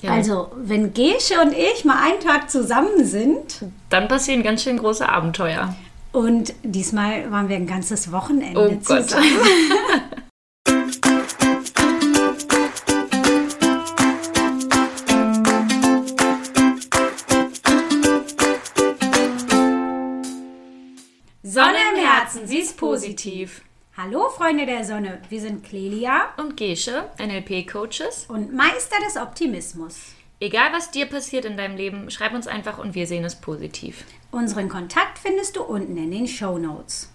Ja. Also, wenn Gesche und ich mal einen Tag zusammen sind Dann passieren ganz schön große Abenteuer. und diesmal waren wir ein ganzes Wochenende Oh Gott. zusammen. Sonne im Herzen, sie ist positiv. Hallo Freunde der Sonne, wir sind Clelia Und Gesche, NLP-Coaches. und Meister des Optimismus. Egal, was dir passiert in deinem Leben, schreib uns einfach und wir sehen es positiv. Unseren Kontakt findest du unten in den Show Notes.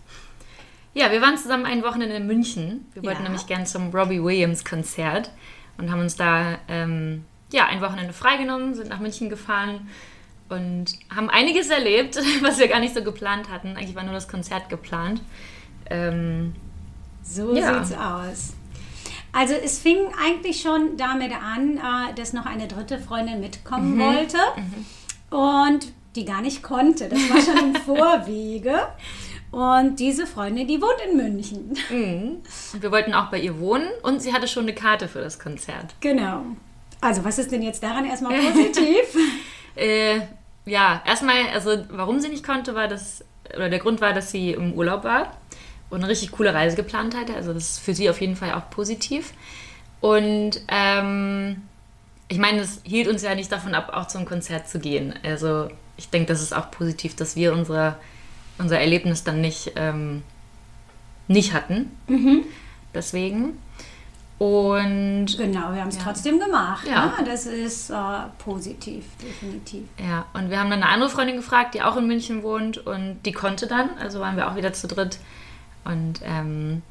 Ja, wir waren zusammen ein Wochenende in München. Wir wollten Ja. nämlich gern zum Robbie Williams Konzert und haben uns da ähm, ja, ein Wochenende freigenommen, sind nach München gefahren und haben einiges erlebt, was wir gar nicht so geplant hatten. Eigentlich war nur das Konzert geplant. Ähm, So Ja. sieht's aus. Also es fing eigentlich schon damit an, äh, dass noch eine dritte Freundin mitkommen wollte und die gar nicht konnte. Das war schon im Vorwege. Und diese Freundin, die wohnt in München. und wir wollten auch bei ihr wohnen und sie hatte schon eine Karte für das Konzert. Genau. Also was ist denn jetzt daran erstmal positiv? Äh, ja, erstmal, also warum sie nicht konnte, war das, oder der Grund war, dass sie im Urlaub war und eine richtig coole Reise geplant hatte. Also das ist für sie auf jeden Fall auch positiv. Und ähm, ich meine, es hielt uns ja nicht davon ab, auch zum Konzert zu gehen. Also ich denke, das ist auch positiv, dass wir unsere, unser Erlebnis dann nicht, ähm, nicht hatten. Deswegen. Und genau, wir haben es trotzdem gemacht. Ja. Ne? Das ist äh, positiv, definitiv. Ja, und wir haben dann eine andere Freundin gefragt, die auch in München wohnt und die konnte dann, also waren wir auch wieder zu dritt. Und ähm,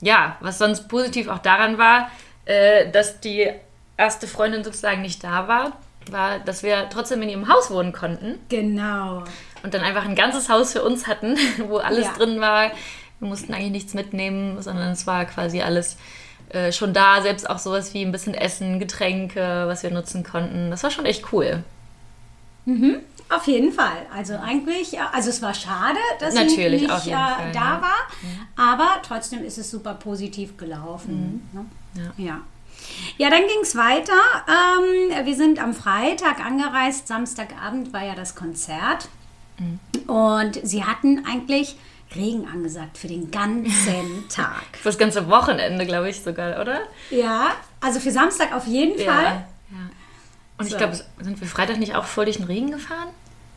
ja, was sonst positiv auch daran war, äh, dass die erste Freundin sozusagen nicht da war, war, dass wir trotzdem in ihrem Haus wohnen konnten Genau. und dann einfach ein ganzes Haus für uns hatten, wo alles Ja. drin war. Wir mussten eigentlich nichts mitnehmen, sondern es war quasi alles äh, schon da, selbst auch sowas wie ein bisschen Essen, Getränke, was wir nutzen konnten. Das war schon echt cool. Auf jeden Fall. Also eigentlich, ja, also es war schade, dass Natürlich, sie nicht äh, Fall, da ja. Mhm. war, aber trotzdem ist es super positiv gelaufen. Ne? Ja. Ja. Ja, dann ging es weiter. Ähm, wir sind am Freitag angereist. Samstagabend war ja das Konzert. Mhm. Und sie hatten eigentlich Regen angesagt für den ganzen Tag. Für das ganze Wochenende, glaube ich sogar, oder? Ja, also für Samstag auf jeden Fall. Und So. ich glaube, sind wir Freitag nicht auch voll durch den Regen gefahren?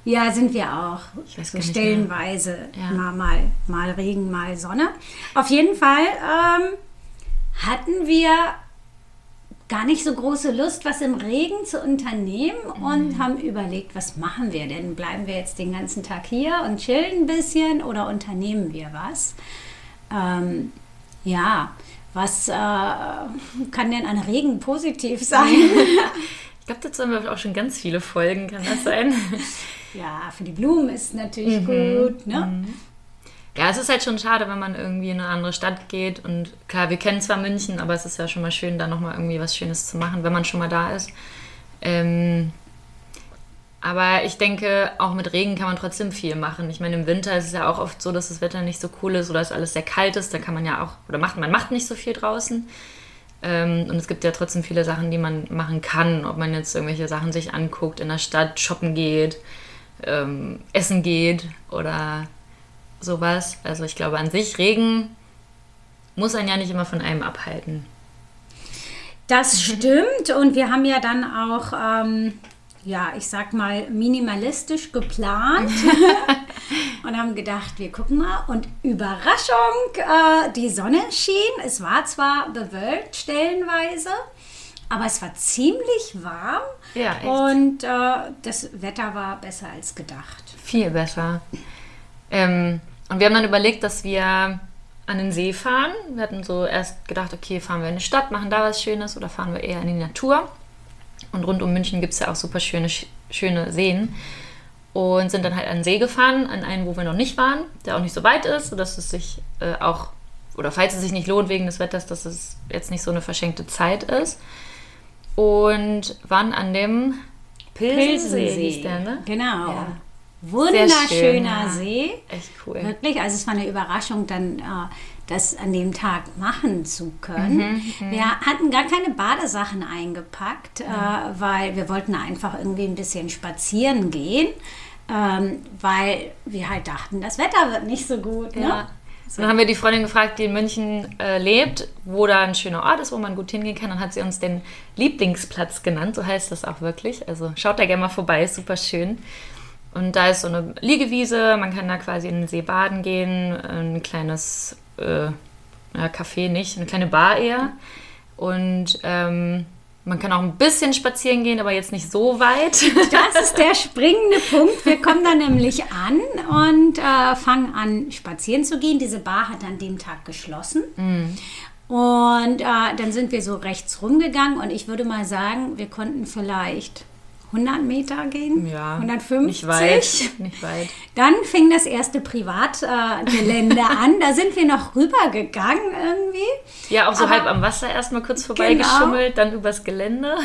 Ja, sind wir auch. Ich weiß so stellenweise. Ja. Mal, mal, mal Regen, mal Sonne. Auf jeden Fall ähm, hatten wir gar nicht so große Lust, was im Regen zu unternehmen und Mhm. haben überlegt, was machen wir denn? Bleiben wir jetzt den ganzen Tag hier und chillen ein bisschen oder unternehmen wir was? Ähm, ja, was äh, kann denn an Regen positiv sein? Ich glaube, dazu haben wir auch schon ganz viele Folgen, kann das sein? ja, für die Blumen ist es natürlich Mhm. gut. Ne? ja, es ist halt schon schade, wenn man irgendwie in eine andere Stadt geht. Und klar, wir kennen zwar München, aber es ist ja schon mal schön, da nochmal irgendwie was Schönes zu machen, wenn man schon mal da ist. Ähm, aber ich denke, auch mit Regen kann man trotzdem viel machen. Ich meine, im Winter ist es ja auch oft so, dass das Wetter nicht so cool ist oder es alles sehr kalt ist. Da kann man ja auch, oder macht, man macht nicht so viel draußen. Ähm, und es gibt ja trotzdem viele Sachen, die man machen kann. Ob man jetzt irgendwelche Sachen sich anguckt, in der Stadt shoppen geht, ähm, essen geht oder sowas. Also ich glaube an sich, Regen muss einen ja nicht immer von einem abhalten. Das stimmt und wir haben ja dann auch, ähm, ja, ich sag mal, minimalistisch geplant und haben gedacht, wir gucken mal. Und Überraschung, äh, die Sonne schien. Es war zwar bewölkt stellenweise, aber es war ziemlich warm Ja, echt. und äh, das Wetter war besser als gedacht. Viel besser. Ähm, und wir haben dann überlegt, dass wir an den See fahren. Wir hatten so erst gedacht, okay, fahren wir in eine Stadt, machen da was Schönes oder fahren wir eher in die Natur. Und rund um München gibt es ja auch super schöne, sch- schöne Seen. Und sind dann halt an den See gefahren, an einen, wo wir noch nicht waren, der auch nicht so weit ist, sodass es sich äh, auch, oder falls es sich nicht lohnt wegen des Wetters, dass es jetzt nicht so eine verschenkte Zeit ist. Und waren an dem Pilsensee, hieß der, ne? Genau. Ja. Wunderschöner ja. See. Echt cool. Wirklich, also es war eine Überraschung, dann äh, das an dem Tag machen zu können. Mhm, wir hatten gar keine Badesachen eingepackt, äh, weil wir wollten einfach irgendwie ein bisschen spazieren gehen, ähm, weil wir halt dachten, das Wetter wird nicht so gut. Ne? Ja. Dann haben wir die Freundin gefragt, die in München äh, lebt, wo da ein schöner Ort ist, wo man gut hingehen kann. Dann hat sie uns den Lieblingsplatz genannt, so heißt das auch wirklich. Also schaut da gerne mal vorbei, ist super schön. Und da ist so eine Liegewiese, man kann da quasi in den See baden gehen, ein kleines äh, Café nicht, eine kleine Bar eher. Und ähm, man kann auch ein bisschen spazieren gehen, aber jetzt nicht so weit. Das ist der springende Punkt. Wir kommen da nämlich an und äh, fangen an, spazieren zu gehen. Diese Bar hat an dem Tag geschlossen. Und äh, dann sind wir so rechts rumgegangen und ich würde mal sagen, wir konnten vielleicht 100 Meter gehen, Ja, 150. Nicht weit. Nicht weit. Dann fing das erste Privatgelände an. Da sind wir noch rübergegangen irgendwie. Ja, auch so Aber- halb am Wasser erstmal kurz vorbeigeschummelt, dann übers Gelände.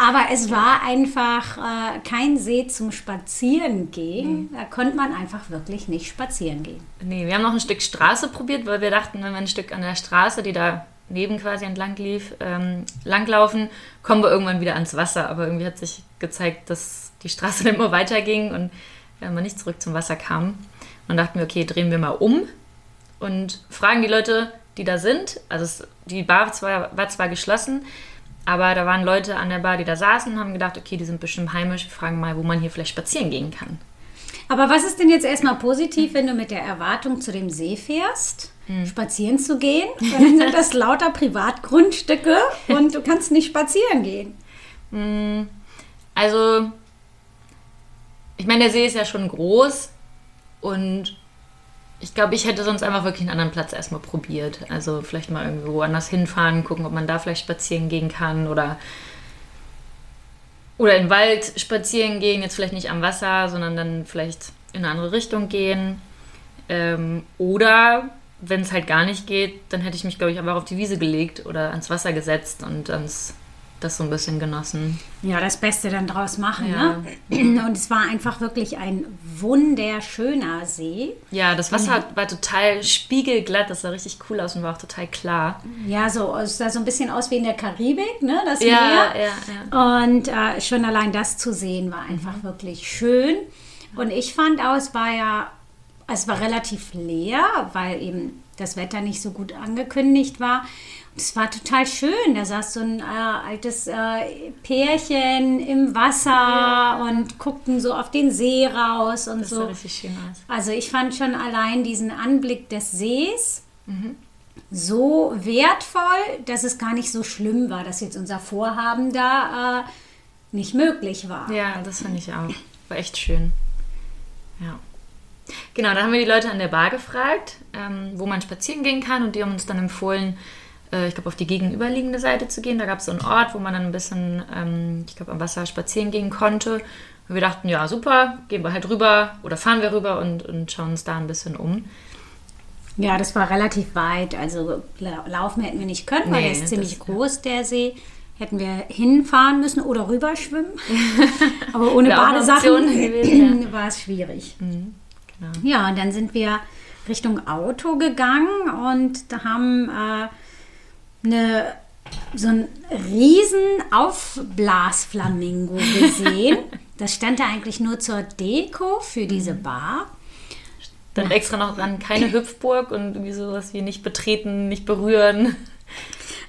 Aber es war einfach äh, kein See zum Spazierengehen. Da konnte man einfach wirklich nicht spazieren gehen. Nee, wir haben noch ein Stück Straße probiert, weil wir dachten, wenn wir ein Stück an der Straße, die da neben quasi entlang lief, ähm, langlaufen, kommen wir irgendwann wieder ans Wasser. Aber irgendwie hat sich gezeigt, dass die Straße immer weiterging und äh, man nicht zurück zum Wasser kam. Und dann dachten wir, okay, drehen wir mal um und fragen die Leute, die da sind. Also es, die Bar war zwar, war zwar geschlossen, aber da waren Leute an der Bar, die da saßen und haben gedacht, okay, die sind bestimmt heimisch, wir fragen mal, wo man hier vielleicht spazieren gehen kann. Aber was ist denn jetzt erstmal positiv, wenn du mit der Erwartung zu dem See fährst, spazieren zu gehen? Dann sind das lauter Privatgrundstücke und du kannst nicht spazieren gehen. Also, ich meine, der See ist ja schon groß und ich glaube, ich hätte sonst einfach wirklich einen anderen Platz erstmal probiert. Also vielleicht mal irgendwo anders hinfahren, gucken, ob man da vielleicht spazieren gehen kann oder oder in den Wald spazieren gehen, jetzt vielleicht nicht am Wasser, sondern dann vielleicht in eine andere Richtung gehen. Ähm, oder wenn es halt gar nicht geht, dann hätte ich mich, glaube ich, einfach auf die Wiese gelegt oder ans Wasser gesetzt und dann das so ein bisschen genossen. Ja, das Beste dann draus machen. Ja. Ne? Und es war einfach wirklich ein wunderschöner See. Ja, das Wasser war total spiegelglatt, das sah richtig cool aus und war auch total klar. Ja, so, es sah so ein bisschen aus wie in der Karibik, ne? Das Ja, Meer. ja, ja. Und äh, schon allein das zu sehen war einfach wirklich schön. Und ich fand auch, es war ja, es war relativ leer, weil eben das Wetter nicht so gut angekündigt war. Und es war total schön. Da saß so ein äh, altes äh, Pärchen im Wasser und guckten so auf den See raus und Das sah so. richtig schön aus. Also ich fand schon allein diesen Anblick des Sees so wertvoll, dass es gar nicht so schlimm war, dass jetzt unser Vorhaben da äh, nicht möglich war. Ja, das fand ich auch. War echt schön. Ja. Genau, dann haben wir die Leute an der Bar gefragt, ähm, wo man spazieren gehen kann und die haben uns dann empfohlen, äh, ich glaube, auf die gegenüberliegende Seite zu gehen. Da gab es so einen Ort, wo man dann ein bisschen, ähm, ich glaube, am Wasser spazieren gehen konnte. Und wir dachten, ja, super, gehen wir halt rüber oder fahren wir rüber und, und schauen uns da ein bisschen um. Ja, das war relativ weit. Also la- laufen hätten wir nicht können, weil Nee, der ist ziemlich das- groß, der See. Hätten wir hinfahren müssen oder rüberschwimmen. Aber ohne Badesachen gewesen, war es schwierig. Genau. Ja, und dann sind wir Richtung Auto gegangen und da haben äh, eine, so einen riesen Aufblasflamingo gesehen. Das stand da eigentlich nur zur Deko für diese Bar. Dann extra noch dran, keine Hüpfburg und irgendwie sowas wie nicht betreten, nicht berühren.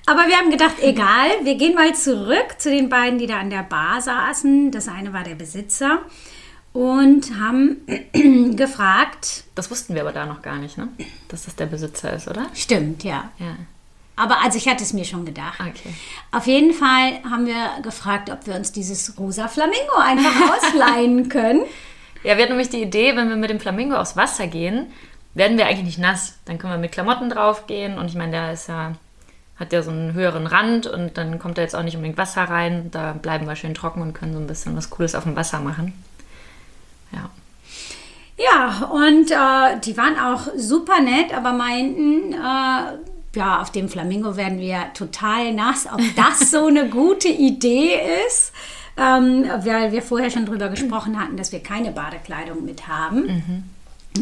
Aber wir haben gedacht, egal, wir gehen mal zurück zu den beiden, die da an der Bar saßen. Das eine war der Besitzer und haben gefragt, Das wussten wir aber da noch gar nicht, ne? Dass das der Besitzer ist, oder? stimmt, ja. Ja. Aber also ich hatte es mir schon gedacht. Okay. Auf jeden Fall haben wir gefragt, ob wir uns dieses rosa Flamingo einfach ausleihen können. Ja, wir hatten nämlich die Idee, wenn wir mit dem Flamingo aufs Wasser gehen, werden wir eigentlich nicht nass. Dann können wir mit Klamotten draufgehen und ich meine, der ist ja, hat ja so einen höheren Rand und dann kommt da jetzt auch nicht unbedingt Wasser rein. Da bleiben wir schön trocken und können so ein bisschen was Cooles auf dem Wasser machen. Ja. Ja, und äh, die waren auch super nett, aber meinten, äh, ja, auf dem Flamingo werden wir total nass. Ob das so eine gute Idee ist, ähm, weil wir vorher schon drüber gesprochen hatten, dass wir keine Badekleidung mit haben.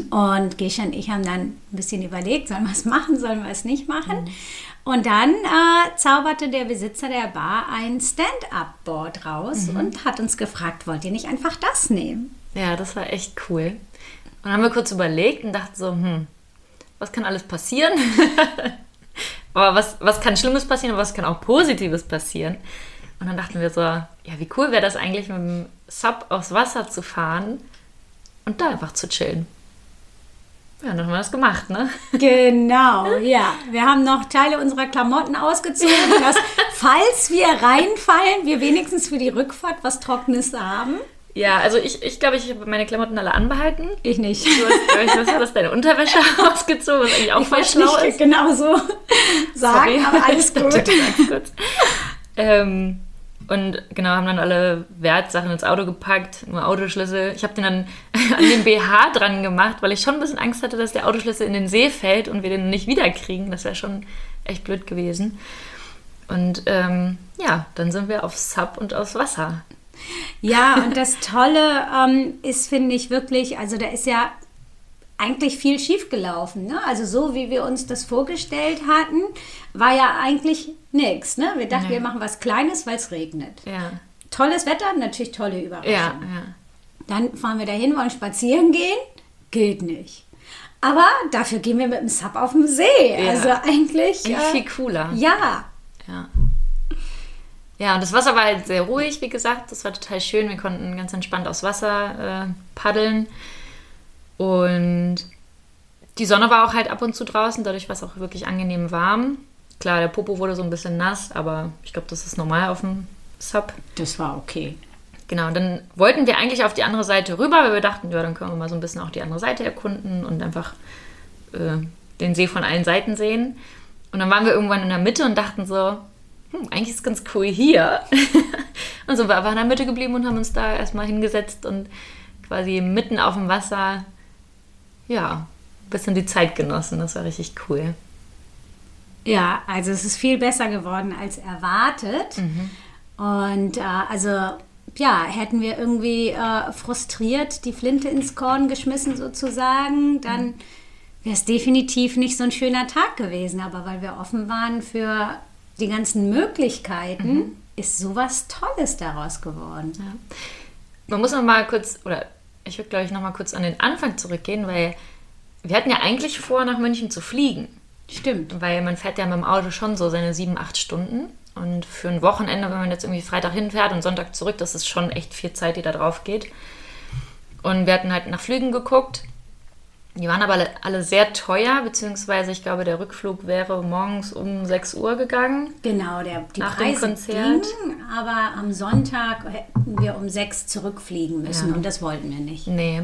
Und Gesche und ich haben dann ein bisschen überlegt, sollen wir es machen, sollen wir es nicht machen. Und dann äh, zauberte der Besitzer der Bar ein Stand-up-Board raus und hat uns gefragt, wollt ihr nicht einfach das nehmen? Ja, das war echt cool. Und dann haben wir kurz überlegt und dachten so, hm, was kann alles passieren? aber was, was kann Schlimmes passieren, aber was kann auch Positives passieren? Und dann dachten wir so, ja, wie cool wäre das eigentlich, mit dem Sub aufs Wasser zu fahren und da einfach zu chillen. Ja, dann haben wir das gemacht, ne? Genau, ja. Wir haben noch Teile unserer Klamotten ausgezogen, dass, falls wir reinfallen, wir wenigstens für die Rückfahrt was Trockenes haben. Ja, also ich, ich glaube, ich habe meine Klamotten alle anbehalten. Ich nicht. Du hast, glaub ich, was war das, deine Unterwäsche ausgezogen, was eigentlich auch Ich voll schlau nicht ist. genau so sagen, Sorry. aber alles gut. sagst kurz. ähm, und genau, haben dann alle Wertsachen ins Auto gepackt, nur Autoschlüssel. Ich habe den dann an den BH dran gemacht, weil ich schon ein bisschen Angst hatte, dass der Autoschlüssel in den See fällt und wir den nicht wiederkriegen. Das wäre schon echt blöd gewesen. Und ähm, ja, dann sind wir auf Sub und aufs Wasser. Ja, und das Tolle ähm, ist, finde ich wirklich, also da ist ja eigentlich viel schiefgelaufen. Ne? Also so wie wir uns das vorgestellt hatten, war ja eigentlich nichts. Ne? Wir dachten, Nee. wir machen was Kleines, weil es regnet. Ja, Tolles Wetter, natürlich tolle Überraschung. ja, ja. Dann fahren wir dahin, wollen spazieren gehen. Geht nicht. Aber dafür gehen wir mit dem Sub auf dem See. Ja. Also eigentlich. Eigentlich äh, viel cooler. ja. Ja. Ja, und das Wasser war halt sehr ruhig, wie gesagt. Das war total schön. Wir konnten ganz entspannt aufs Wasser äh, paddeln. Und die Sonne war auch halt ab und zu draußen. Dadurch war es auch wirklich angenehm warm. Klar, der Popo wurde so ein bisschen nass, aber ich glaube, das ist normal auf dem Sub. Das war okay. Genau, und dann wollten wir eigentlich auf die andere Seite rüber, weil wir dachten, ja, dann können wir mal so ein bisschen auch die andere Seite erkunden und einfach äh, den See von allen Seiten sehen. Und dann waren wir irgendwann in der Mitte und dachten so, hm, eigentlich ist es ganz cool hier. und so sind wir einfach in der Mitte geblieben und haben uns da erstmal hingesetzt und quasi mitten auf dem Wasser, ja, ein bisschen die Zeit genossen. Das war richtig cool. Ja, also es ist viel besser geworden als erwartet. Und äh, also ja, hätten wir irgendwie äh, frustriert die Flinte ins Korn geschmissen sozusagen, dann wäre es definitiv nicht so ein schöner Tag gewesen. Aber weil wir offen waren für die ganzen Möglichkeiten, ist sowas Tolles daraus geworden. Man muss noch mal kurz, oder ich würde glaube ich noch mal kurz an den Anfang zurückgehen, weil wir hatten ja eigentlich vor, nach München zu fliegen. Stimmt. Weil man fährt ja mit dem Auto schon so seine sieben, acht Stunden. Und für ein Wochenende, wenn man jetzt irgendwie Freitag hinfährt und Sonntag zurück, das ist schon echt viel Zeit, die da drauf geht. Und wir hatten halt nach Flügen geguckt. Die waren aber alle, alle sehr teuer, beziehungsweise ich glaube, der Rückflug wäre morgens um 6 Uhr gegangen. Genau, der, die Nach dem Preise Konzert. gingen, aber am Sonntag hätten wir um sechs zurückfliegen müssen Ja. und das wollten wir nicht. Nee.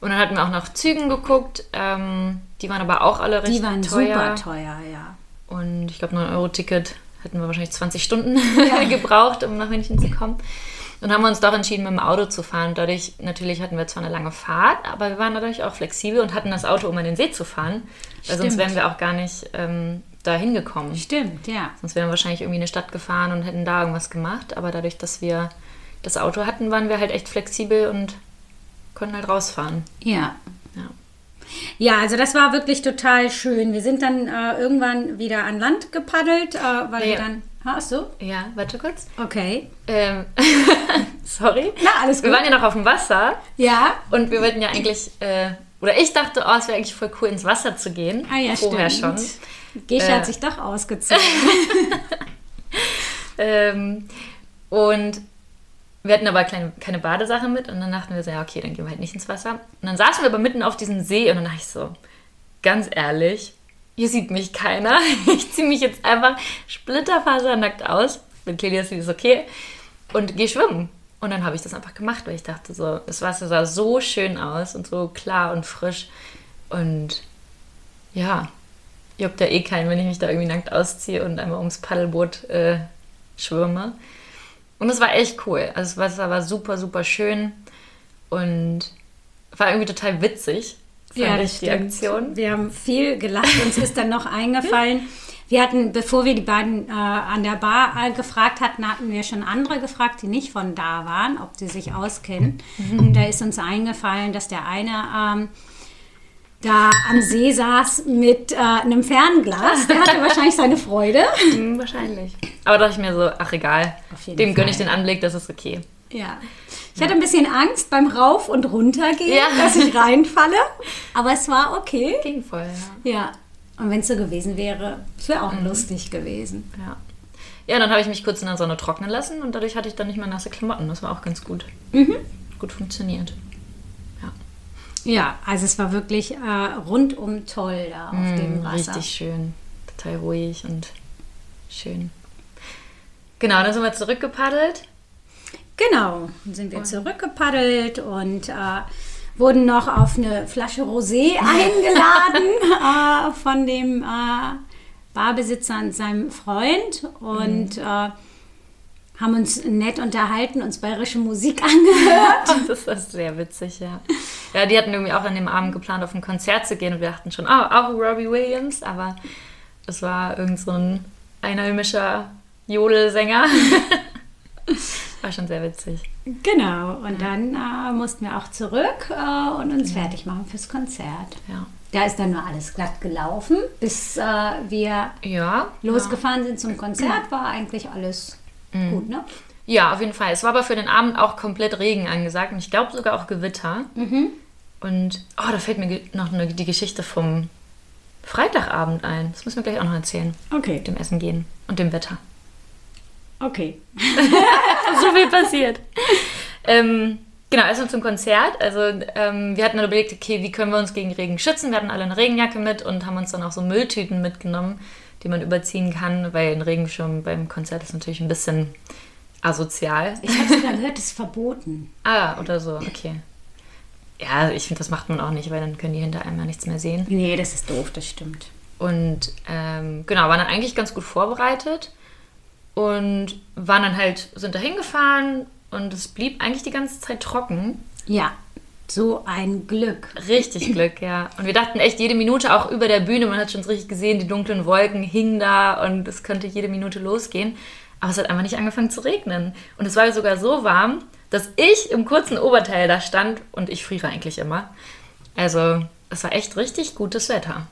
Und dann hatten wir auch nach Zügen geguckt. Ähm, die waren aber auch alle recht Die waren teuer. super teuer, ja. Und ich glaube, 9-Euro-Ticket hätten wir wahrscheinlich 20 Stunden gebraucht, um nach München zu kommen. Und haben wir uns doch entschieden, mit dem Auto zu fahren. Dadurch, natürlich hatten wir zwar eine lange Fahrt, aber wir waren dadurch auch flexibel und hatten das Auto, um an den See zu fahren. Weil sonst Stimmt. wären wir auch gar nicht ähm, da hingekommen. Stimmt, ja. Sonst wären wir wahrscheinlich irgendwie in eine Stadt gefahren und hätten da irgendwas gemacht. Aber dadurch, dass wir das Auto hatten, waren wir halt echt flexibel und konnten halt rausfahren. Ja. Ja. Ja, also das war wirklich total schön. Wir sind dann äh, irgendwann wieder an Land gepaddelt, äh, weil Nee. wir dann. Ach so, Ja, warte kurz. okay. Ähm, sorry. Na, alles Wir gut. waren ja noch auf dem Wasser Ja, und wir wollten ja eigentlich, äh, oder ich dachte, oh, es wäre eigentlich voll cool, ins Wasser zu gehen. ah ja, Vorher stimmt. schon. Gesche Äh. hat sich doch ausgezogen. Ähm, und wir hatten aber kleine, keine Badesache mit und dann dachten wir so, ja, okay, dann gehen wir halt nicht ins Wasser. Und dann saßen wir aber mitten auf diesem See und dann dachte ich so, ganz ehrlich, hier sieht mich keiner. Ich ziehe mich jetzt einfach splitterfasernackt aus. Mit Celias ist okay. Und gehe schwimmen. Und dann habe ich das einfach gemacht, weil ich dachte so, das Wasser sah so schön aus und so klar und frisch. Und ja, juckt ja eh keinen, wenn ich mich da irgendwie nackt ausziehe und einmal ums Paddelboot äh, schwimme. Und es war echt cool. Also das Wasser war super, super schön und war irgendwie total witzig. fand ich, die Aktion. Wir haben viel gelacht. Uns ist dann noch eingefallen, Wir hatten, bevor wir die beiden äh, an der Bar äh, gefragt hatten, hatten wir schon andere gefragt, die nicht von da waren, ob sie sich auskennen. Mhm. Und da ist uns eingefallen, dass der eine ähm, da am See saß mit äh, einem Fernglas. Der hatte wahrscheinlich seine Freude. Mhm, wahrscheinlich. Aber dachte ich mir so, ach egal, dem gönne ich den Anblick, das ist okay. Ja. Ich hatte ein bisschen Angst beim Rauf- und Runtergehen, ja. dass ich reinfalle. Aber es war okay. Ging voll, ja. Ja. Und wenn es so gewesen wäre, es wäre auch mhm. lustig gewesen. Ja. Ja, dann habe ich mich kurz in der Sonne trocknen lassen und dadurch hatte ich dann nicht mehr nasse Klamotten. Das war auch ganz gut. Mhm. Gut funktioniert. Ja. Also es war wirklich äh, rundum toll da auf mhm, dem Wasser. Richtig schön. Total ruhig und schön. Genau, dann sind wir zurückgepaddelt. Genau, dann sind wir und. zurückgepaddelt und äh, wurden noch auf eine Flasche Rosé eingeladen äh, von dem äh, Barbesitzer und seinem Freund und mhm. äh, haben uns nett unterhalten, uns bayerische Musik angehört. das ist sehr witzig, ja. Ja, die hatten irgendwie auch an dem Abend geplant, auf ein Konzert zu gehen und wir dachten schon, oh, auch Robbie Williams, aber es war irgend so ein einheimischer Jodelsänger. War schon sehr witzig. Genau, und dann äh, mussten wir auch zurück äh, und uns ja. fertig machen fürs Konzert. Ja. Da ist dann nur alles glatt gelaufen, bis äh, wir ja, losgefahren ja. sind zum Konzert, war eigentlich alles mhm. gut, ne? Ja, auf jeden Fall. Es war aber für den Abend auch komplett Regen angesagt und ich glaube sogar auch Gewitter. Mhm. Und oh, da fällt mir noch eine, die Geschichte vom Freitagabend ein. Das müssen wir gleich auch noch erzählen. Okay. Dem Essen gehen und dem Wetter. Okay. so viel passiert. Ähm, genau, erstmal zum Konzert. Also ähm, wir hatten dann überlegt, okay, wie können wir uns gegen Regen schützen? Wir hatten alle eine Regenjacke mit und haben uns dann auch so Mülltüten mitgenommen, die man überziehen kann, weil ein Regenschirm beim Konzert ist natürlich ein bisschen asozial. Ich habe sogar gehört, es ist verboten. Ah, oder so, okay. Ja, ich finde, das macht man auch nicht, weil dann können die hinter einem ja nichts mehr sehen. Nee, das ist doof, das stimmt. Und ähm, genau, waren dann eigentlich ganz gut vorbereitet und waren dann halt, sind da hingefahren und es blieb eigentlich die ganze Zeit trocken. Ja, so ein Glück. Richtig Glück, ja. Und wir dachten echt jede Minute auch über der Bühne, man hat schon richtig gesehen, die dunklen Wolken hingen da und es könnte jede Minute losgehen. Aber es hat einfach nicht angefangen zu regnen. Und es war sogar so warm, dass ich im kurzen Oberteil da stand und ich friere eigentlich immer. Also, es war echt richtig gutes Wetter.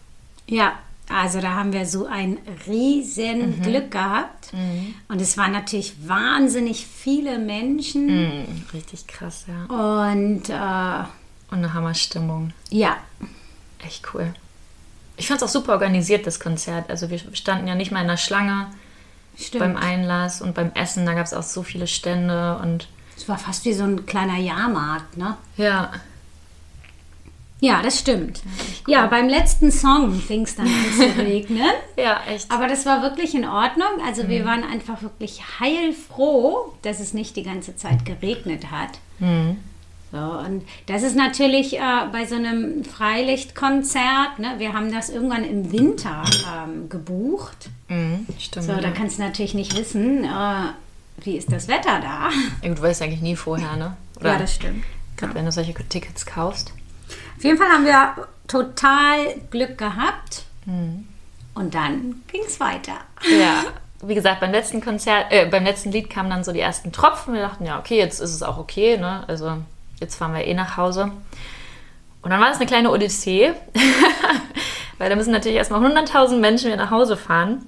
Ja, also da haben wir so ein riesen mhm. Glück gehabt. Mhm. Und es waren natürlich wahnsinnig viele Menschen. Mhm. Richtig krass, ja. Und, äh, Und eine Hammerstimmung. Ja. Echt cool. Ich fand es auch super organisiert, das Konzert. Also wir standen ja nicht mal in der Schlange Stimmt. beim Einlass und beim Essen. Da gab es auch so viele Stände und... Es war fast wie so ein kleiner Jahrmarkt, ne? Ja. Ja, das stimmt. Ja, ja beim letzten Song fing es dann an zu regnen. ja, echt. Aber das war wirklich in Ordnung. Also mhm. wir waren einfach wirklich heilfroh, dass es nicht die ganze Zeit geregnet hat. Mhm. So, und das ist natürlich äh, bei so einem Freilichtkonzert, ne, wir haben das irgendwann im Winter ähm, gebucht. Mhm, stimmt. So, da kannst du natürlich nicht wissen, äh, wie ist das Wetter da. Ja, du weißt eigentlich nie vorher, ne? Oder ja, das stimmt. Gerade ja. wenn du solche Tickets kaufst. Auf jeden Fall haben wir total Glück gehabt. Mhm. Und dann ging es weiter. Ja, wie gesagt, beim letzten Konzert, äh, beim letzten Lied kamen dann so die ersten Tropfen. Wir dachten, ja, okay, jetzt ist es auch okay, ne? Also jetzt fahren wir eh nach Hause. Und dann war es eine kleine Odyssee, weil da müssen natürlich erstmal 100.000 Menschen wieder nach Hause fahren.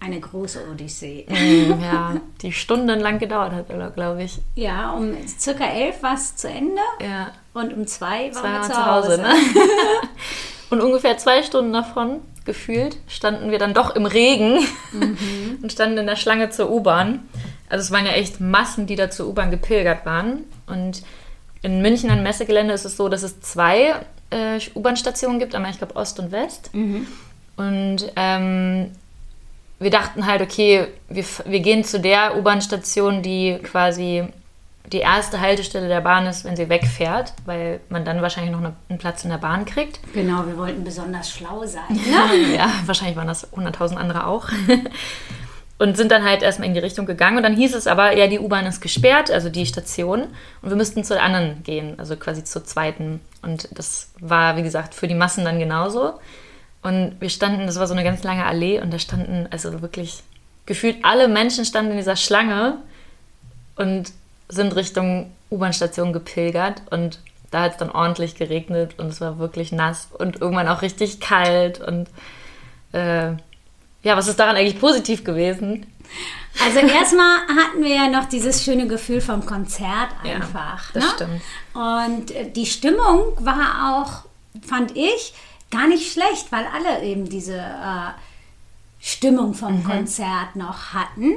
Eine große Odyssee. Mm, ja, die stundenlang gedauert hat, glaube ich. Ja, um circa elf war es zu Ende. Ja. Und um zwei waren wir zu Hause. ne? und ungefähr zwei Stunden davon, gefühlt, standen wir dann doch im Regen mhm. und standen in der Schlange zur U-Bahn. Also es waren ja echt Massen, die da zur U-Bahn gepilgert waren. Und in München am Messegelände ist es so, dass es zwei äh, U-Bahn-Stationen gibt, einmal ich glaube Ost und West. Mhm. Und ähm, wir dachten halt, okay, wir, wir gehen zu der U-Bahn-Station, die quasi die erste Haltestelle der Bahn ist, wenn sie wegfährt, weil man dann wahrscheinlich noch einen Platz in der Bahn kriegt. Genau, wir wollten besonders schlau sein. Ne? ja, wahrscheinlich waren das 100.000 andere auch. Und sind dann halt erstmal in die Richtung gegangen. Und dann hieß es aber, ja, die U-Bahn ist gesperrt, also die Station. Und wir müssten zur anderen gehen, also quasi zur zweiten. Und das war, wie gesagt, für die Massen dann genauso. Und wir standen, das war so eine ganz lange Allee und da standen, also wirklich gefühlt alle Menschen standen in dieser Schlange und sind Richtung U-Bahn-Station gepilgert und da hat es dann ordentlich geregnet und es war wirklich nass und irgendwann auch richtig kalt und äh, ja, was ist daran eigentlich positiv gewesen? Also erstmal hatten wir ja noch dieses schöne Gefühl vom Konzert einfach. Ja, das ne? stimmt. Und äh, die Stimmung war auch, fand ich, gar nicht schlecht, weil alle eben diese äh, Stimmung vom Mhm. Konzert noch hatten.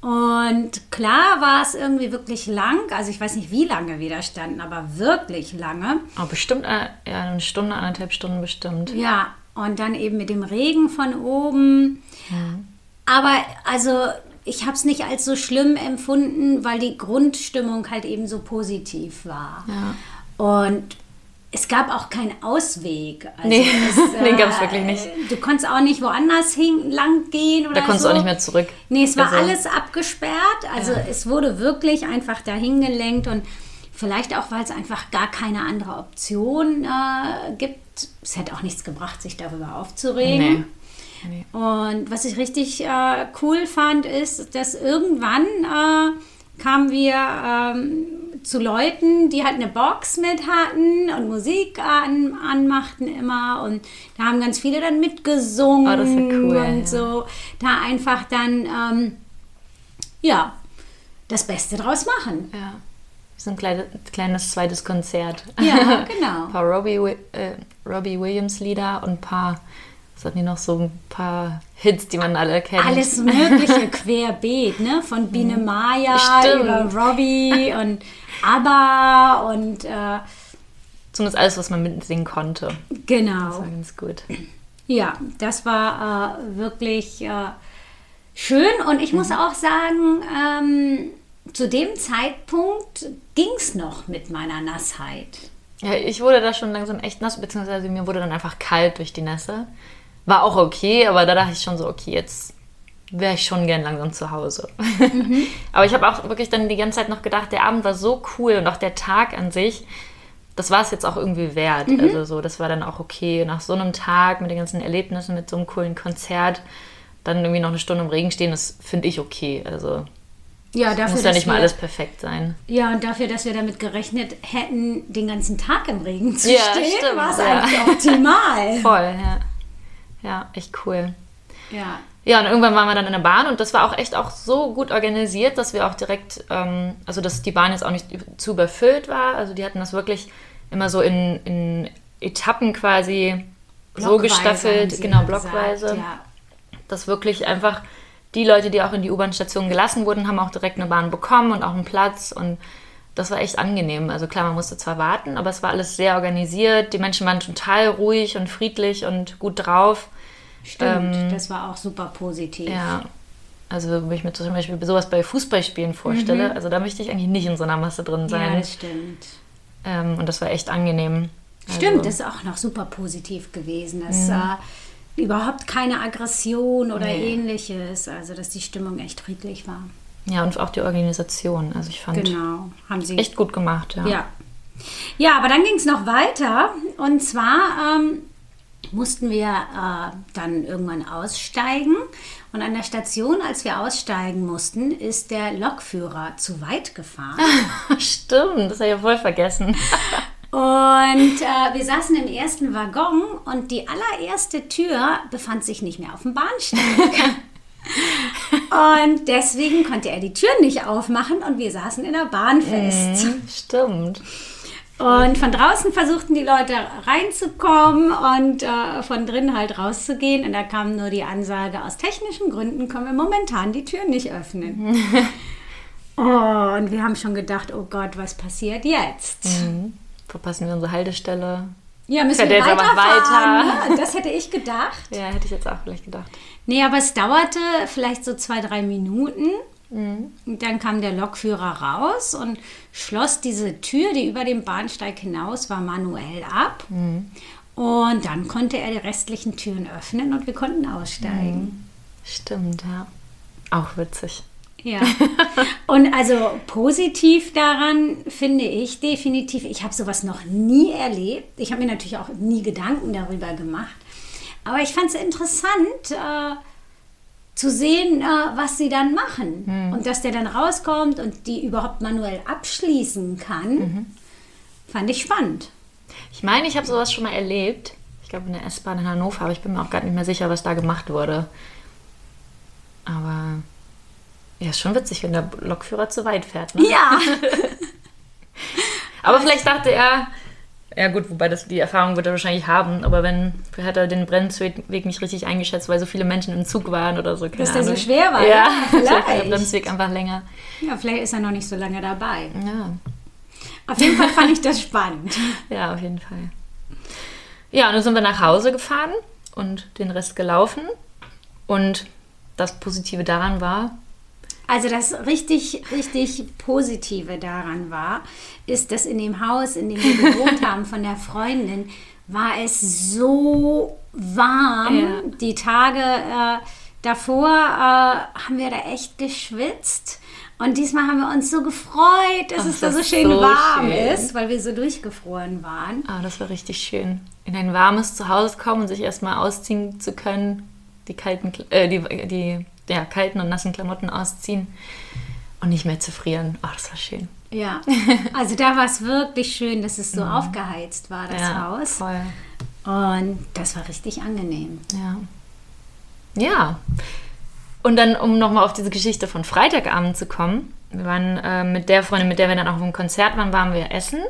Und klar war es irgendwie wirklich lang, also ich weiß nicht, wie lange wir da standen, aber wirklich lange. Oh, bestimmt äh, ja, eine Stunde, anderthalb Stunden bestimmt. Ja, und dann eben mit dem Regen von oben. Aber also ich habe es nicht als so schlimm empfunden, weil die Grundstimmung halt eben so positiv war. Ja. Und es gab auch keinen Ausweg. Also Nee, es, den gab's wirklich nicht. Du konntest auch nicht woanders hin, lang gehen oder Da konntest so. du auch nicht mehr zurück. Nee, es war Also- alles abgesperrt. Also Ja. es wurde wirklich einfach dahin gelenkt und vielleicht auch, weil es einfach gar keine andere Option äh, gibt. Es hätte auch nichts gebracht, sich darüber aufzuregen. Nee. nee. Und was ich richtig äh, cool fand, ist, dass irgendwann äh, kamen wir ähm, zu Leuten, die halt eine Box mit hatten und Musik an, anmachten immer. Und da haben ganz viele dann mitgesungen Oh, das cool, und ja. so. Da einfach dann, ähm, ja, das Beste draus machen. Ja. So ein kleines, kleines zweites Konzert. Ja, genau. ein paar Robbie, äh, Robbie Williams Lieder und ein paar, was hatten die noch, so ein paar Hits, die man alle kennt. Alles Mögliche querbeet, ne? Von Biene Maya Stimmt. über Robbie und ABBA und äh, Zumindest alles, was man mitsingen konnte. Das genau. war ganz gut. Ja, das war äh, wirklich äh, schön und ich muss auch sagen, ähm, zu dem Zeitpunkt ging es noch mit meiner Nassheit. Ja, ich wurde da schon langsam echt nass, beziehungsweise mir wurde dann einfach kalt durch die Nässe. War auch okay, aber da dachte ich schon so, okay, jetzt wäre ich schon gern langsam zu Hause. aber ich habe auch wirklich dann die ganze Zeit noch gedacht, der Abend war so cool und auch der Tag an sich, das war es jetzt auch irgendwie wert. Also so, das war dann auch okay. Nach so einem Tag mit den ganzen Erlebnissen, mit so einem coolen Konzert, dann irgendwie noch eine Stunde im Regen stehen, das finde ich okay. Also Ja, dafür, muss ja nicht mal alles perfekt sein. Ja, und dafür, dass wir damit gerechnet hätten, den ganzen Tag im Regen zu Ja, stehen, war es ja. eigentlich optimal. Voll, ja. Ja, echt cool. Ja. Ja, und irgendwann waren wir dann in der Bahn und das war auch echt auch so gut organisiert, dass wir auch direkt, ähm, also dass die Bahn jetzt auch nicht zu überfüllt war. Also die hatten das wirklich immer so in, in Etappen quasi so Blockweise, gestaffelt, genau, immer gesagt, blockweise, Ja. dass wirklich einfach die Leute, die auch in die U-Bahn-Station gelassen wurden, haben auch direkt eine Bahn bekommen und auch einen Platz und das war echt angenehm. Also klar, man musste zwar warten, aber es war alles sehr organisiert. Die Menschen waren total ruhig und friedlich und gut drauf. Stimmt, das war auch super positiv. Ähm, Ja. Also, wenn ich mir zum Beispiel sowas bei Fußballspielen vorstelle, also da möchte ich eigentlich nicht in so einer Masse drin Ja, sein. das stimmt. ähm, und das war echt angenehm. Stimmt, Also, das ist auch noch super positiv gewesen, dass äh, überhaupt keine Aggression oder Nee. ähnliches, also dass die Stimmung echt friedlich war. Ja, und auch die Organisation. Also, ich fand Genau, haben sie. echt gut gemacht, ja. Ja. Ja, aber dann ging es noch weiter. Und zwar ähm, mussten wir äh, dann irgendwann aussteigen. Und an der Station, als wir aussteigen mussten, ist der Lokführer zu weit gefahren. Stimmt, das habe ich ja voll vergessen. Und äh, wir saßen im ersten Waggon und die allererste Tür befand sich nicht mehr auf dem Bahnsteig. und deswegen konnte er die Tür nicht aufmachen und wir saßen in der Bahn fest. Stimmt. Und von draußen versuchten die Leute reinzukommen und äh, von drinnen halt rauszugehen. Und da kam nur die Ansage, aus technischen Gründen können wir momentan die Tür nicht öffnen. oh, und wir haben schon gedacht, oh Gott, was passiert jetzt? Verpassen wir unsere Haltestelle. Ja, müssen Fährt wir jetzt weiterfahren. weiter. Ne? Das hätte ich gedacht. Ja, hätte ich jetzt auch vielleicht gedacht. Nee, aber es dauerte vielleicht so zwei, drei Minuten. Und dann kam der Lokführer raus und schloss diese Tür, die über dem Bahnsteig hinaus war, manuell ab. Und dann konnte er die restlichen Türen öffnen und wir konnten aussteigen. Stimmt, ja. Auch witzig. Ja. Und also positiv daran finde ich definitiv, ich habe sowas noch nie erlebt. Ich habe mir natürlich auch nie Gedanken darüber gemacht. Aber ich fand es interessant äh, zu sehen, äh, was sie dann machen. Hm. Und dass der dann rauskommt und die überhaupt manuell abschließen kann, Mhm. fand ich spannend. Ich meine, ich habe sowas schon mal erlebt. Ich glaube in der S-Bahn in Hannover, aber ich bin mir auch gar nicht mehr sicher, was da gemacht wurde. Aber ja, ist schon witzig, wenn der Lokführer zu weit fährt. Ne? Ja, Aber vielleicht dachte er, ja gut, wobei das die Erfahrung wird er wahrscheinlich haben, aber wenn vielleicht hat er den Bremsweg nicht richtig eingeschätzt, weil so viele Menschen im Zug waren oder so. Keine Dass der so schwer war, Ja, ja, vielleicht war der vielleicht. Bremsweg einfach länger. ja, vielleicht ist er noch nicht so lange dabei. Ja. Auf jeden Fall fand ich das spannend. Ja, auf jeden Fall. Ja, und dann sind wir nach Hause gefahren und den Rest gelaufen. Und das Positive daran war, Also das richtig, richtig Positive daran war, ist, dass in dem Haus, in dem wir gewohnt haben von der Freundin, war es so warm. Ja. Die Tage äh, davor äh, haben wir da echt geschwitzt. Und diesmal haben wir uns so gefreut, dass Ach, es da so schön so warm schön. ist, weil wir so durchgefroren waren. ah, das war richtig schön, in ein warmes Zuhause kommen und sich erstmal ausziehen zu können, die kalten, äh, die, die ja, kalten und nassen Klamotten ausziehen und nicht mehr zu frieren. Ach, das war schön. Ja, also da war es wirklich schön, dass es so aufgeheizt war, das Mhm. ja, Haus. Voll. Und das war richtig angenehm. Ja. Ja. Und dann, um nochmal auf diese Geschichte von Freitagabend zu kommen, wir waren äh, mit der Freundin, mit der wir dann auch auf dem Konzert waren, waren wir essen,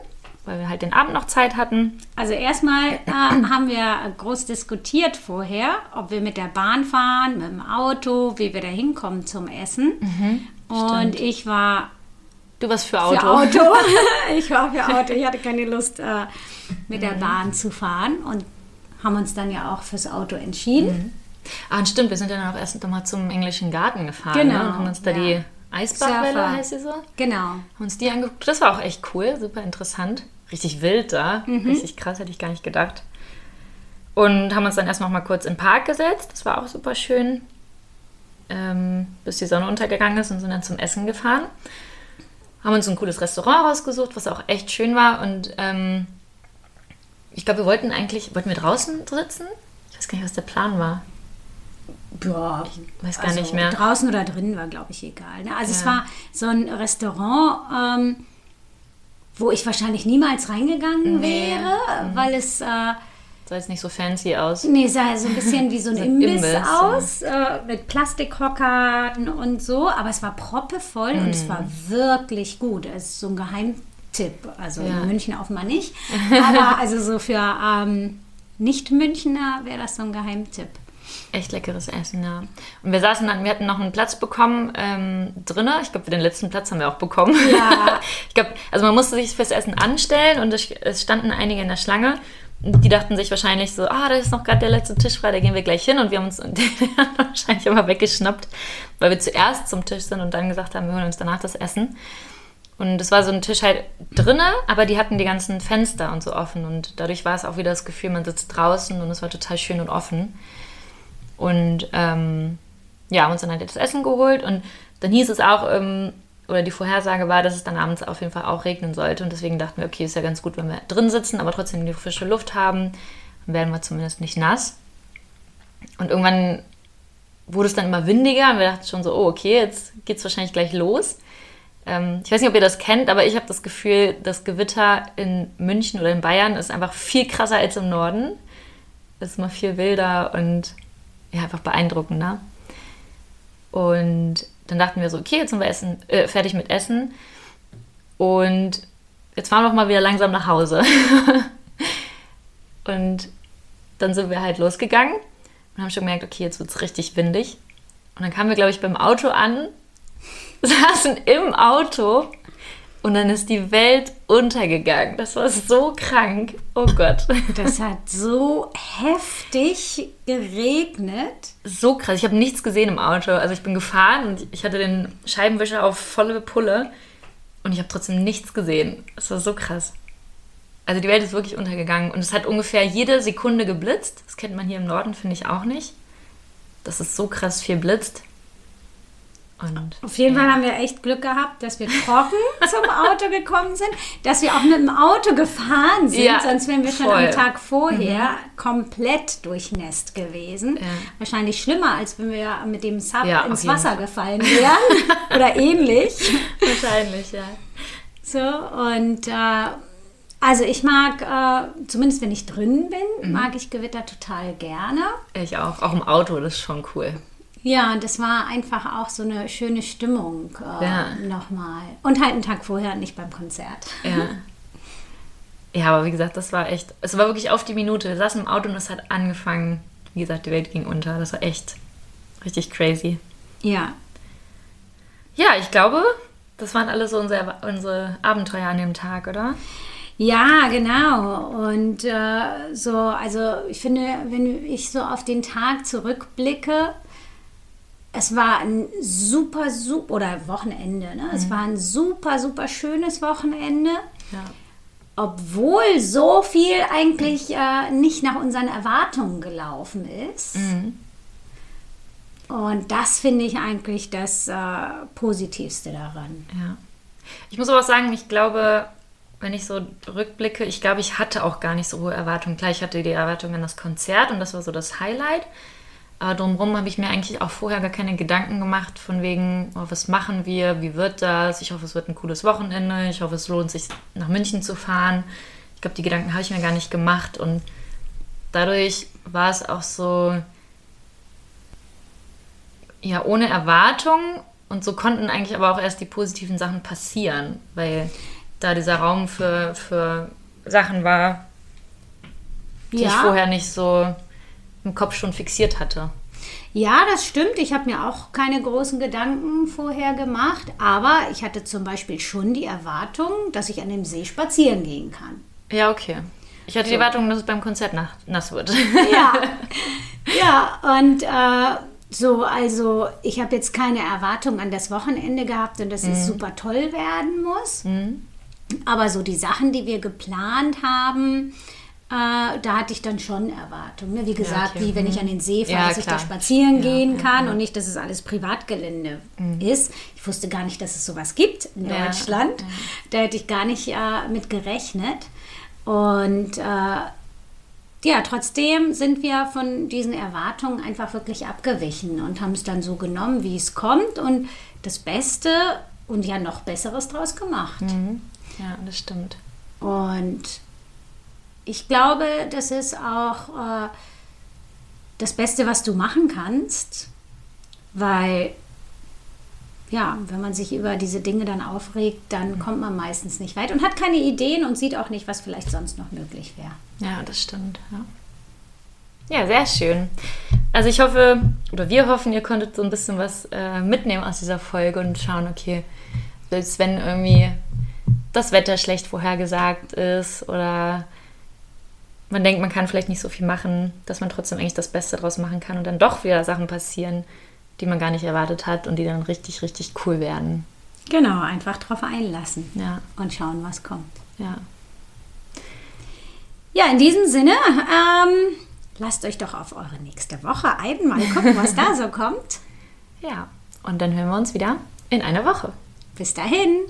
weil wir halt den Abend noch Zeit hatten. Also erstmal äh, haben wir groß diskutiert vorher, ob wir mit der Bahn fahren, mit dem Auto, wie wir da hinkommen zum Essen. Und ich war Du warst für Auto. für Auto. ich war für Auto. Ich hatte keine Lust, äh, mit der Bahn zu fahren und haben uns dann ja auch fürs Auto entschieden. Ah, und stimmt, wir sind dann auch erst nochmal zum englischen Garten gefahren. Genau, Ne? Und haben uns da ja. die Eisbachwelle, heißt sie so, haben Genau. uns die angeguckt. Das war auch echt cool, super interessant. Richtig wild da. Richtig krass, hätte ich gar nicht gedacht. Und haben uns dann erst noch mal kurz den Park gesetzt. Das war auch super schön. Ähm, bis die Sonne untergegangen ist und sind dann zum Essen gefahren. Haben uns ein cooles Restaurant rausgesucht, was auch echt schön war. Und ähm, ich glaube, wir wollten eigentlich, wollten wir draußen sitzen? Ich weiß gar nicht, was der Plan war. Ja, weiß gar nicht mehr. Draußen oder drinnen war, glaube ich, egal. Ne? Also es Ja. war so ein Restaurant, ähm, wo ich wahrscheinlich niemals reingegangen Nee. wäre, weil es äh, Sah jetzt nicht so fancy aus. nee, sah so ein bisschen wie so ein So Imbiss, Imbiss, ja. aus, äh, mit Plastikhockern und so. Aber es war proppevoll und es war wirklich gut. Es ist so ein Geheimtipp. Also Ja. in München offenbar nicht. Aber also so für ähm, Nicht-Münchner wäre das so ein Geheimtipp. Echt leckeres Essen, ja. Und wir saßen dann, wir hatten noch einen Platz bekommen ähm, drinnen. Ich glaube, den letzten Platz haben wir auch bekommen. Ja. ich glaube, also man musste sich fürs Essen anstellen und es, es standen einige in der Schlange. Die dachten sich wahrscheinlich so, ah, da ist noch gerade der letzte Tisch frei, da gehen wir gleich hin. Und wir haben uns wahrscheinlich immer weggeschnappt, weil wir zuerst zum Tisch sind und dann gesagt haben, wir holen uns danach das Essen. Und es war so ein Tisch halt drinne, aber die hatten die ganzen Fenster und so offen. Und dadurch war es auch wieder das Gefühl, man sitzt draußen und es war total schön und offen. Und ähm, ja, haben uns dann halt das Essen geholt und dann hieß es auch, ähm, oder die Vorhersage war, dass es dann abends auf jeden Fall auch regnen sollte. Und deswegen dachten wir, okay, ist ja ganz gut, wenn wir drin sitzen, aber trotzdem die frische Luft haben, dann werden wir zumindest nicht nass. Und irgendwann wurde es dann immer windiger und wir dachten schon so, oh, okay, jetzt geht es wahrscheinlich gleich los. Ähm, ich weiß nicht, ob ihr das kennt, aber ich habe das Gefühl, das Gewitter in München oder in Bayern ist einfach viel krasser als im Norden. Es ist immer viel wilder und ja, einfach beeindruckender. Und dann dachten wir so, okay, jetzt sind wir essen, äh, fertig mit Essen. Und jetzt fahren wir auch mal wieder langsam nach Hause. und dann sind wir halt losgegangen und haben schon gemerkt, okay, jetzt wird es richtig windig. Und dann kamen wir, glaube ich, beim Auto an, saßen im Auto und dann ist die Welt untergegangen. Das war so krank. Oh Gott. Das hat so heftig geregnet. So krass. Ich habe nichts gesehen im Auto. Also ich bin gefahren und ich hatte den Scheibenwischer auf volle Pulle und ich habe trotzdem nichts gesehen. Das war so krass. Also die Welt ist wirklich untergegangen und es hat ungefähr jede Sekunde geblitzt. Das kennt man hier im Norden, finde ich auch nicht. Dass es so krass viel blitzt. Und, Auf jeden ja. Fall haben wir echt Glück gehabt, dass wir trocken zum Auto gekommen sind, dass wir auch mit dem Auto gefahren sind, ja, sonst wären wir schon voll. am Tag vorher mhm. komplett durchnässt gewesen. Ja. Wahrscheinlich schlimmer, als wenn wir mit dem Sub ins Wasser gefallen wären oder ähnlich. Wahrscheinlich, ja. So, und äh, also ich mag, äh, zumindest wenn ich drin bin, mhm. mag ich Gewitter total gerne. Ich auch, auch im Auto, das ist schon cool. Ja, und das war einfach auch so eine schöne Stimmung äh, ja. nochmal. Und halt einen Tag vorher, nicht beim Konzert. Ja. Ja, aber wie gesagt, das war echt, es war wirklich auf die Minute. Wir saßen im Auto und es hat angefangen. Wie gesagt, die Welt ging unter. Das war echt richtig crazy. Ja. Ja, ich glaube, das waren alle so unsere, unsere Abenteuer an dem Tag, oder? Ja, genau. Und äh, so, also ich finde, wenn ich so auf den Tag zurückblicke, es war ein super, super, oder Wochenende, ne? Mhm. Es war ein super, super schönes Wochenende. Ja. Obwohl so viel eigentlich äh, nicht nach unseren Erwartungen gelaufen ist. Mhm. Und das finde ich eigentlich das äh, Positivste daran. Ja. Ich muss aber auch sagen, ich glaube, wenn ich so rückblicke, ich glaube, ich hatte auch gar nicht so hohe Erwartungen. Klar, ich hatte die Erwartungen an das Konzert und das war so das Highlight. Aber drumherum habe ich mir eigentlich auch vorher gar keine Gedanken gemacht, von wegen, oh, was machen wir, wie wird das? Ich hoffe, es wird ein cooles Wochenende. Ich hoffe, es lohnt sich, nach München zu fahren. Ich glaube, die Gedanken habe ich mir gar nicht gemacht. Und dadurch war es auch so, ja, ohne Erwartung. Und so konnten eigentlich aber auch erst die positiven Sachen passieren, weil da dieser Raum für, für Sachen war, die ja. ich vorher nicht so im Kopf schon fixiert hatte. Ja, das stimmt. Ich habe mir auch keine großen Gedanken vorher gemacht, aber ich hatte zum Beispiel schon die Erwartung, dass ich an dem See spazieren gehen kann. Ja, okay. Ich hatte so. die Erwartung, dass es beim Konzert nass wird. Ja, ja und äh, so, also ich habe jetzt keine Erwartung an das Wochenende gehabt und dass mhm. es super toll werden muss. Mhm. Aber so die Sachen, die wir geplant haben, äh, da hatte ich dann schon Erwartungen. Ne? Wie gesagt, ja, okay. wie wenn ich mhm. an den See fahre, ja, dass ich da spazieren ja, gehen kann und nicht, dass es alles Privatgelände mhm. ist. Ich wusste gar nicht, dass es sowas gibt in Deutschland. Da hätte ich gar nicht äh, mit gerechnet. Und äh, ja, trotzdem sind wir von diesen Erwartungen einfach wirklich abgewichen und haben es dann so genommen, wie es kommt und das Beste und ja noch Besseres draus gemacht. Mhm. Ja, das stimmt. Und ich glaube, das ist auch äh, das Beste, was du machen kannst, weil ja, wenn man sich über diese Dinge dann aufregt, dann mhm. kommt man meistens nicht weit und hat keine Ideen und sieht auch nicht, was vielleicht sonst noch möglich wäre. Ja, das stimmt. Ja. ja, sehr schön. Also ich hoffe, oder wir hoffen, ihr konntet so ein bisschen was äh, mitnehmen aus dieser Folge und schauen, okay, selbst wenn irgendwie das Wetter schlecht vorhergesagt ist oder man denkt, man kann vielleicht nicht so viel machen, dass man trotzdem eigentlich das Beste draus machen kann und dann doch wieder Sachen passieren, die man gar nicht erwartet hat und die dann richtig, richtig cool werden. Genau, einfach drauf einlassen ja. und schauen, was kommt. Ja. Ja, in diesem Sinne, ähm, lasst euch doch auf eure nächste Woche ein, mal gucken, was da so kommt. Ja, und dann hören wir uns wieder in einer Woche. Bis dahin.